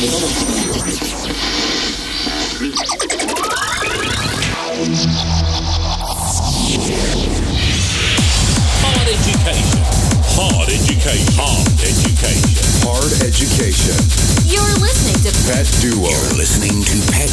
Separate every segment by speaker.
Speaker 1: Hard education. Hard education. Hard education.
Speaker 2: Hard education.
Speaker 3: You're listening to
Speaker 2: Pet Duo.
Speaker 4: You're listening to Pet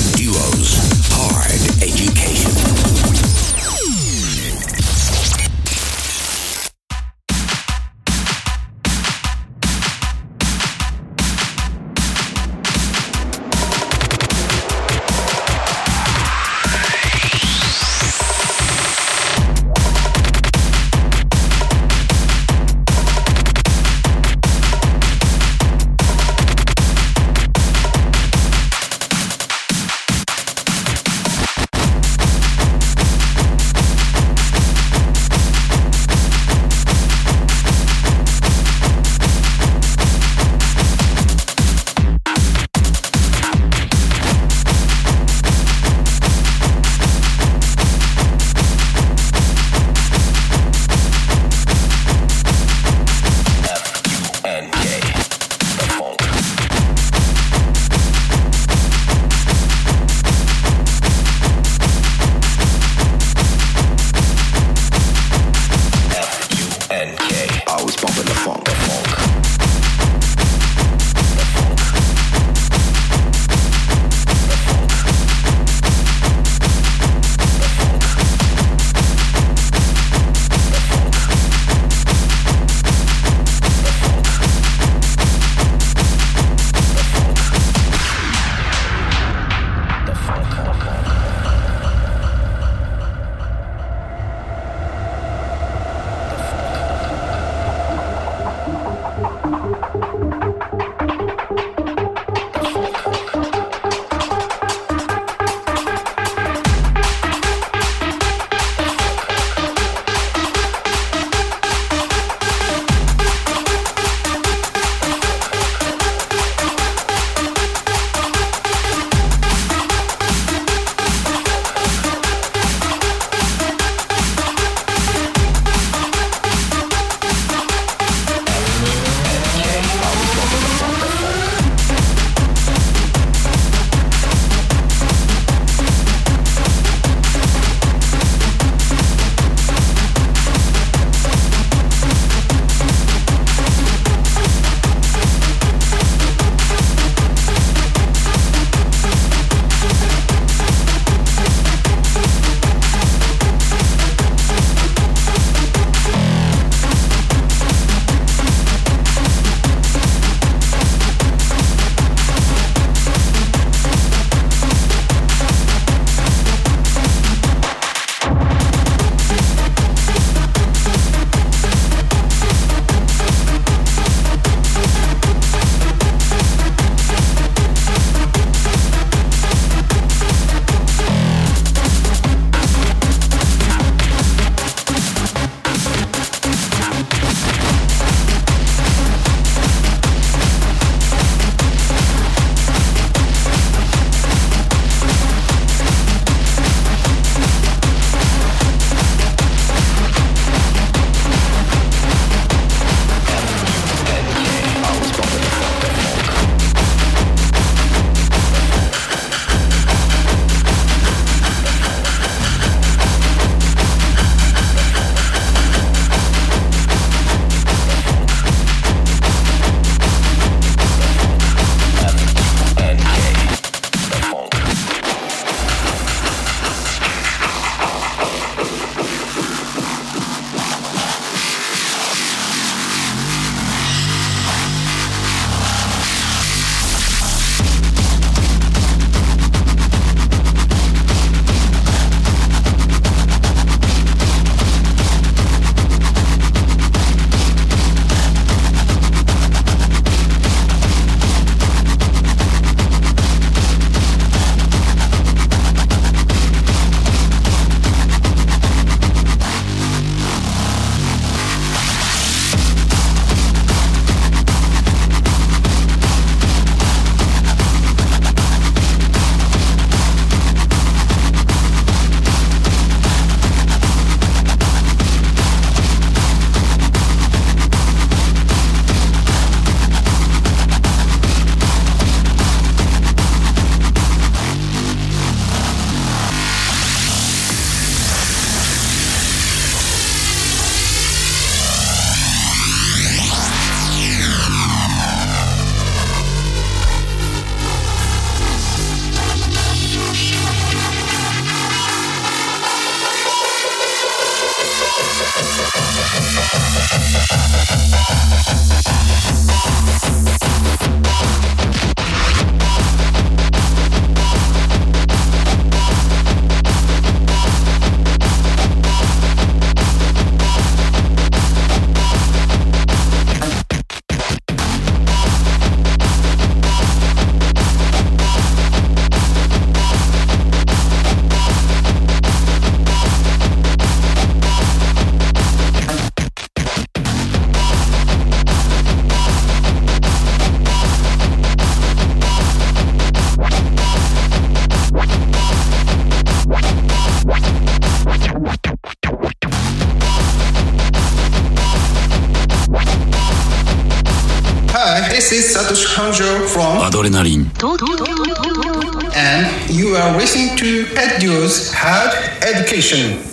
Speaker 3: to Duo's Hard Education.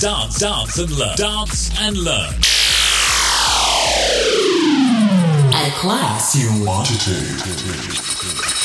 Speaker 1: Dance, dance and learn. Dance and learn.
Speaker 5: A class
Speaker 6: you want to.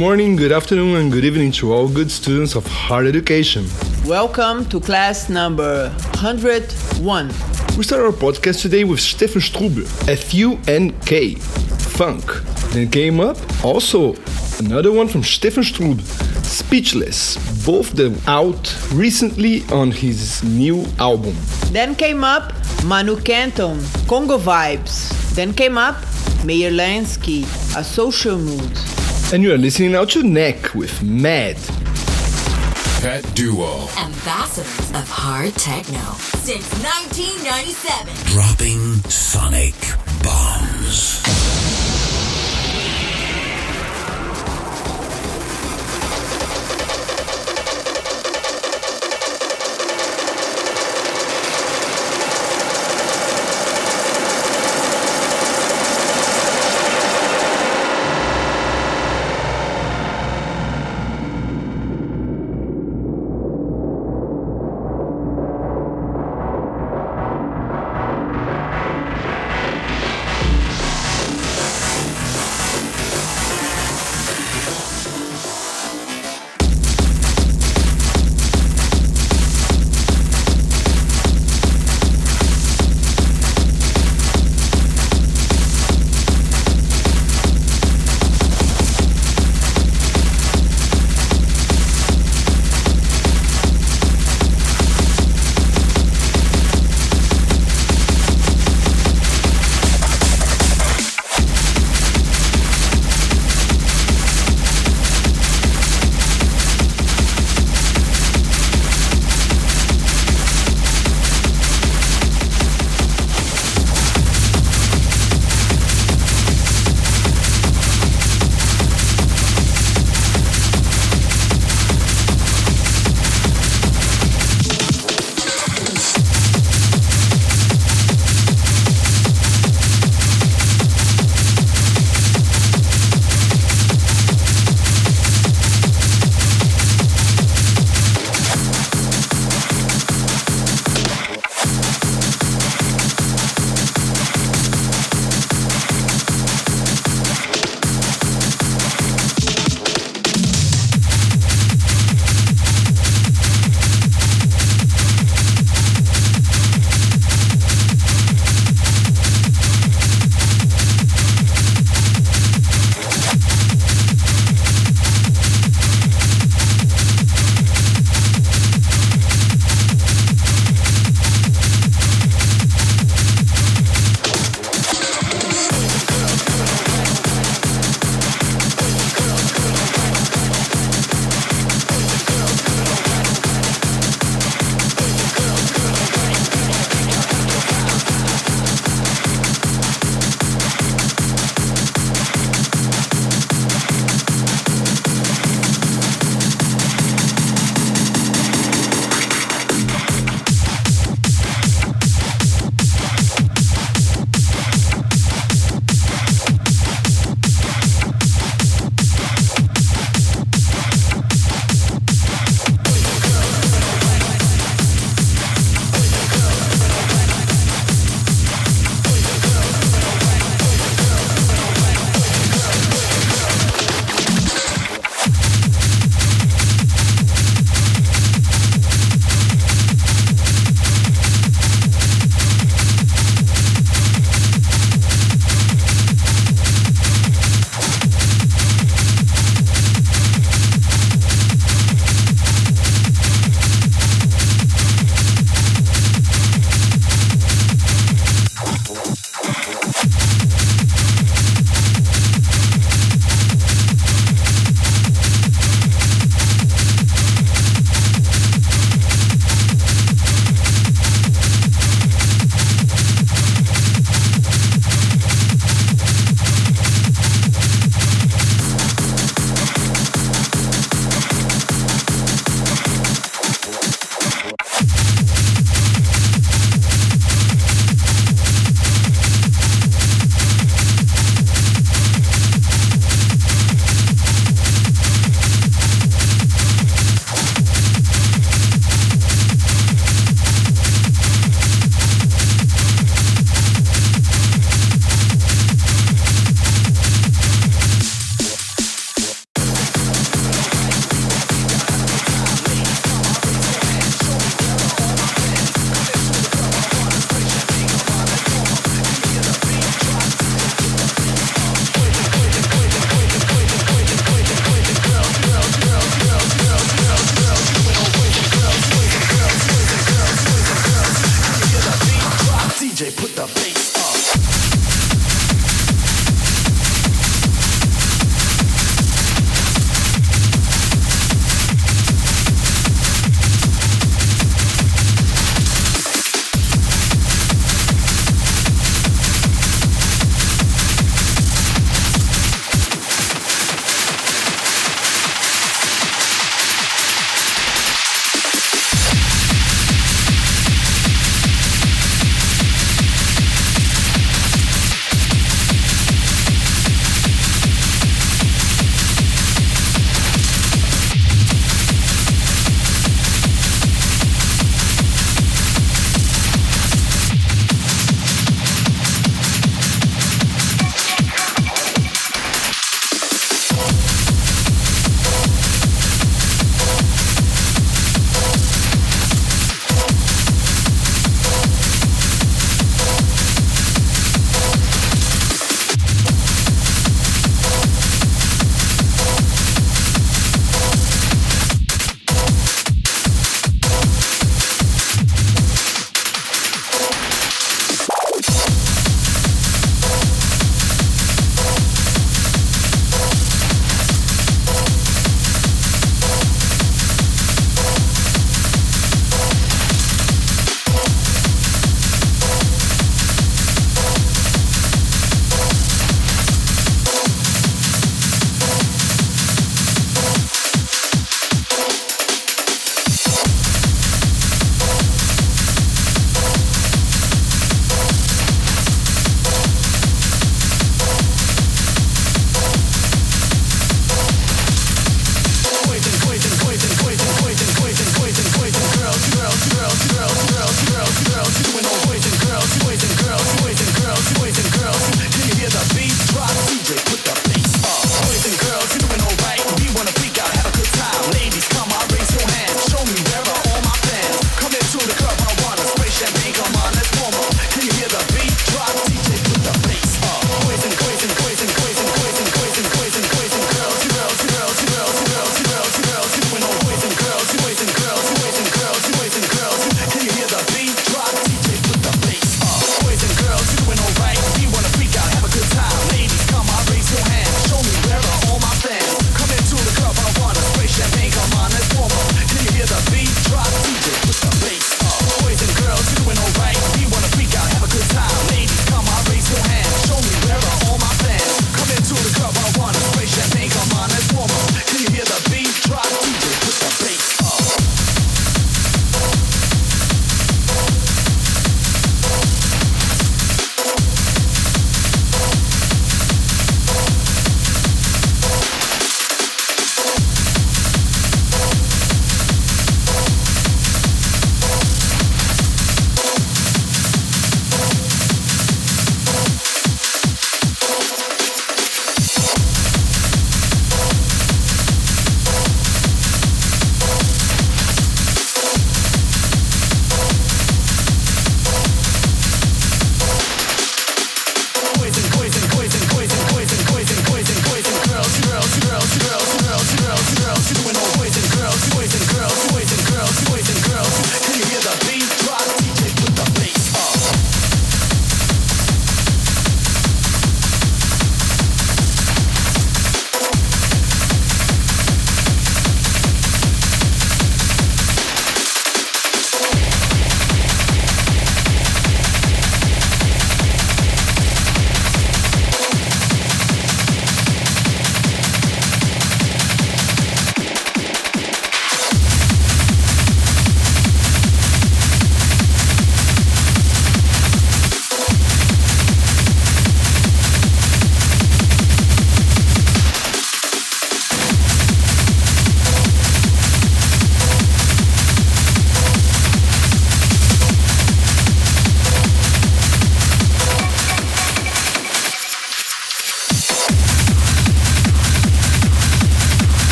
Speaker 7: morning, good afternoon, and good evening to all good students of higher education.
Speaker 8: Welcome to class number 101.
Speaker 7: We start our podcast today with Stephan Strube, F-U-N-K, Funk. Then came up also another one from Stephan Strube, Speechless, both them out recently on his new album.
Speaker 8: Then came up Manu Kenton, Congo Vibes. Then came up Meyer Lansky, Asocial Mood.
Speaker 7: And you are listening now to Neck with Mad.
Speaker 6: Pet Duo.
Speaker 5: Ambassadors of hard techno since 1997.
Speaker 4: Dropping sonic bombs.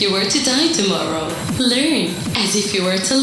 Speaker 9: If you were to die tomorrow. Learn as if you were to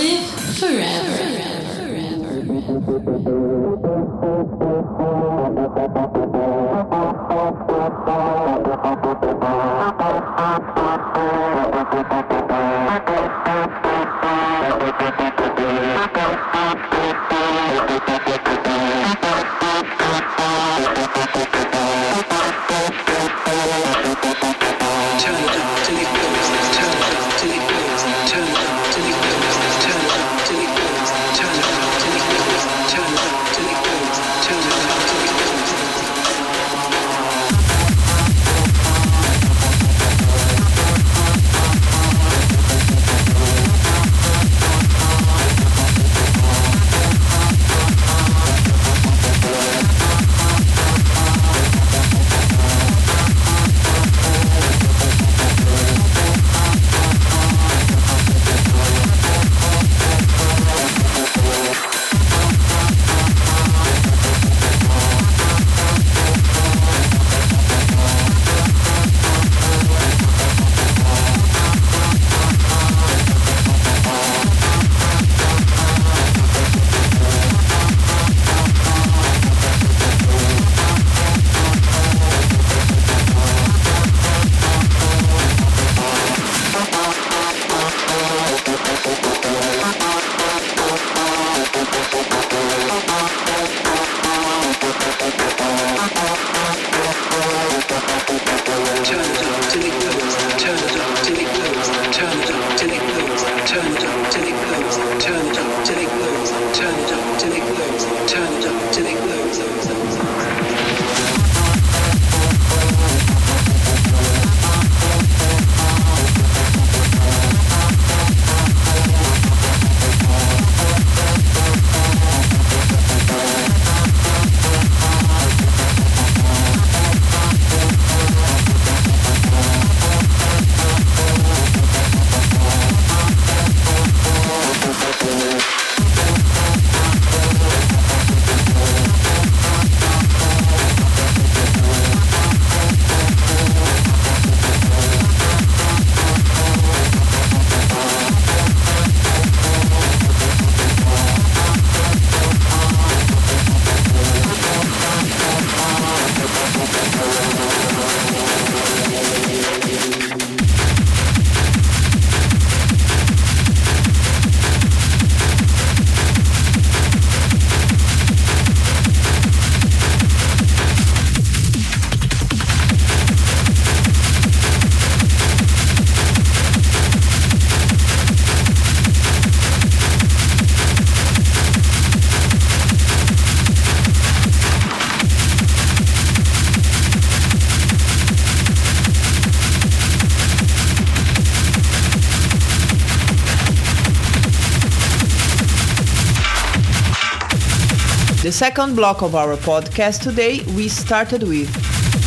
Speaker 8: second block of our podcast today, we started with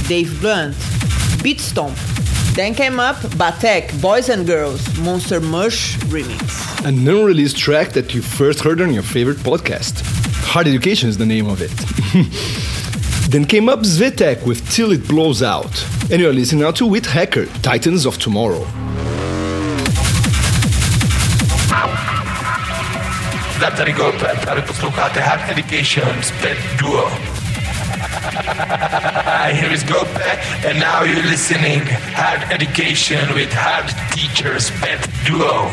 Speaker 8: Dave Blunt, Beat Stomp. Then came up Battek, Boys and Girls, Monster Mush remix.
Speaker 7: A An unreleased track that you first heard on your favorite podcast. Hard Education is the name of it. then came up SveTec with Till It Blows Out. And you're listening now to Withecker, Titans of Tomorrow.
Speaker 10: Zaczęli go prawie posłuchate Hard Education Sped Duo. Here is Gope, and now you're listening Hard Education with Hard Teachers, Sped Duo.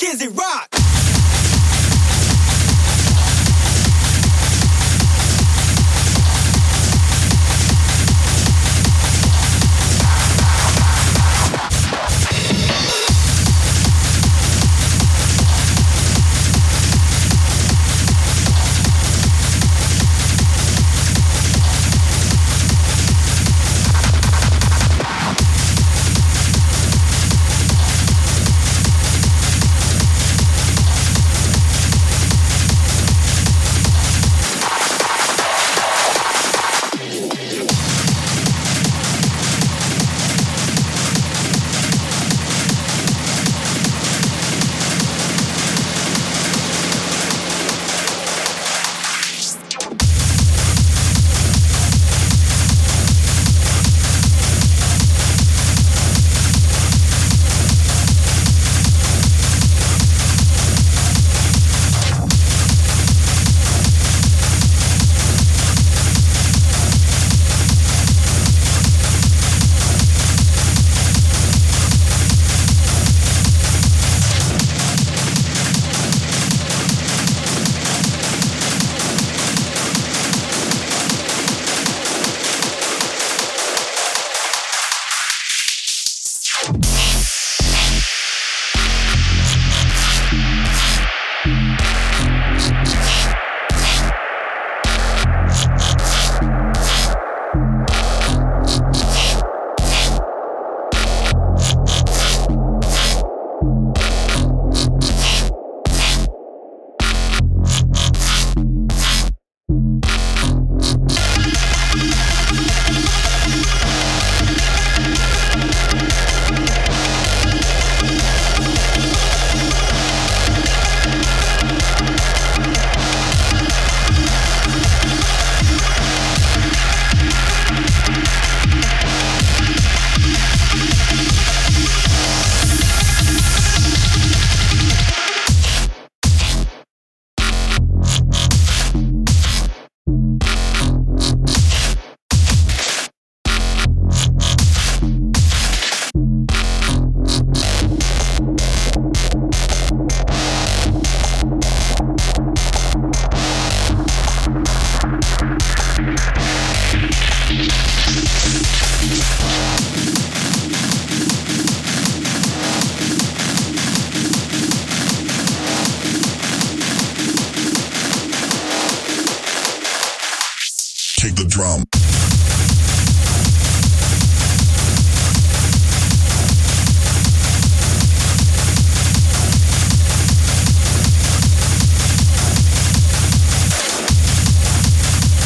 Speaker 11: Kizzy Rock.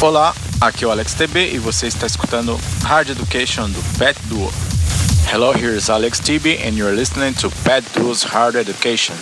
Speaker 12: Olá, aqui é o Alex TB e você está escutando Hard Education do Pet Duo. Hello, here is Alex TB and you're listening to Pet Duo's Hard Education.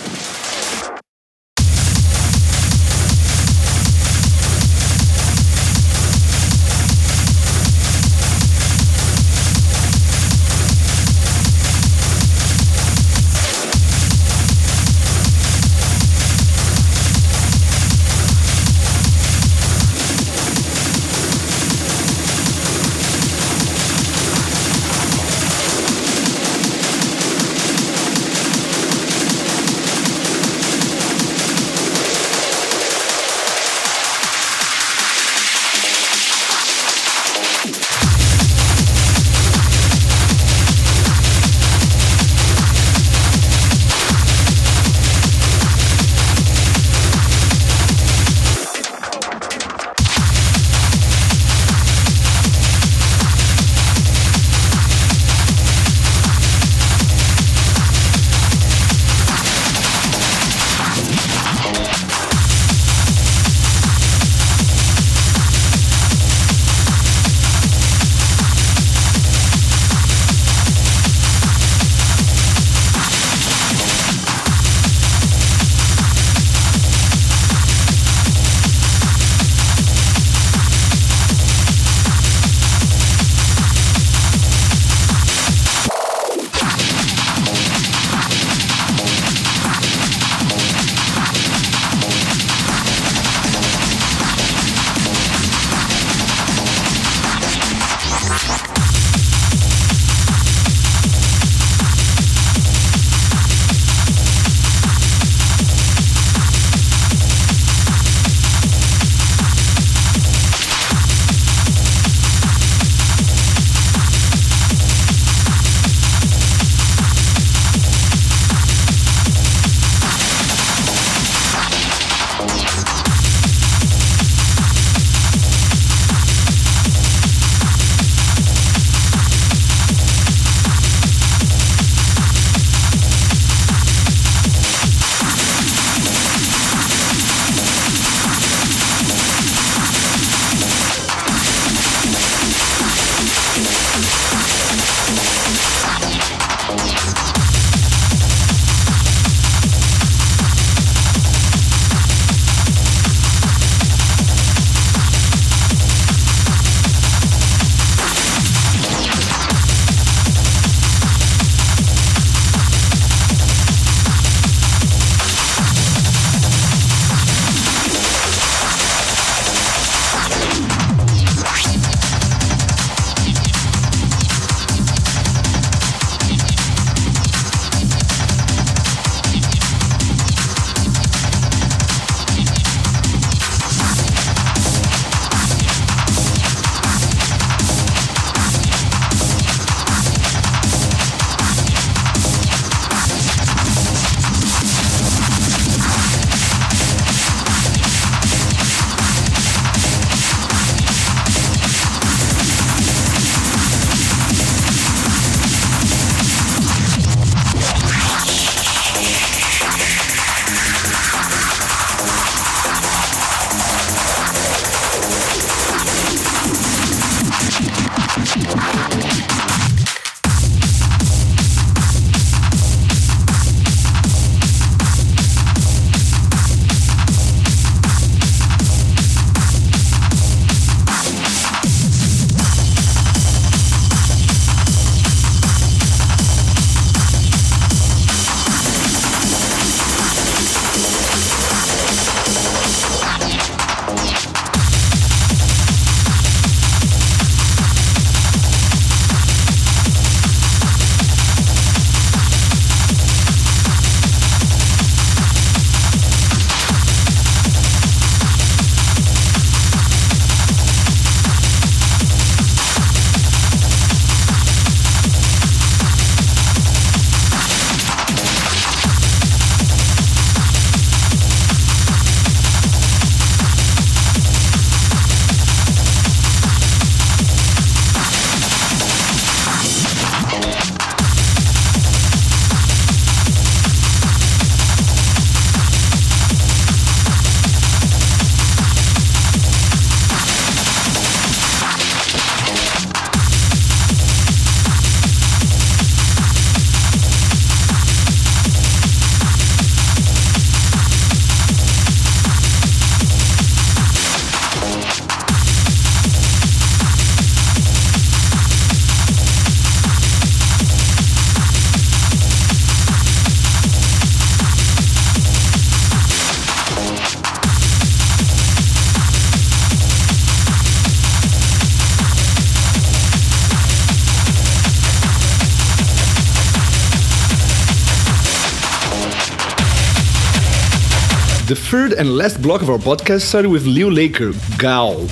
Speaker 7: And last block of our podcast started with Leo Laker, Ghoul.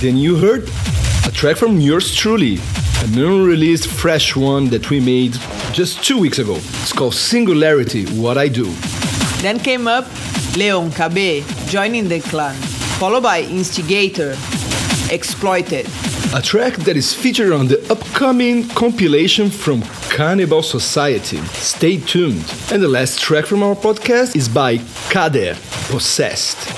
Speaker 7: Then you heard a track from yours truly, a new unreleased fresh one that we made just two weeks ago. It's called Singularity, What I Do.
Speaker 8: Then came up Leon KB, joining the Klan, followed by Instigator, Exploited.
Speaker 7: A track that is featured on the upcoming compilation from Cannibal Society. Stay tuned. And the last track from our podcast is by Kader, Possessed.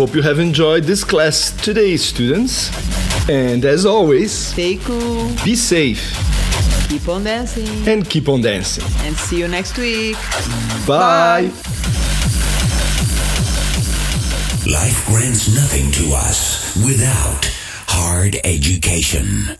Speaker 7: Hope you have enjoyed this class today, students. And as always,
Speaker 8: stay cool,
Speaker 7: be safe,
Speaker 8: keep on dancing,
Speaker 7: and keep on dancing.
Speaker 8: And see you next week.
Speaker 7: Bye. Bye.
Speaker 4: Life grants nothing to us without hard education.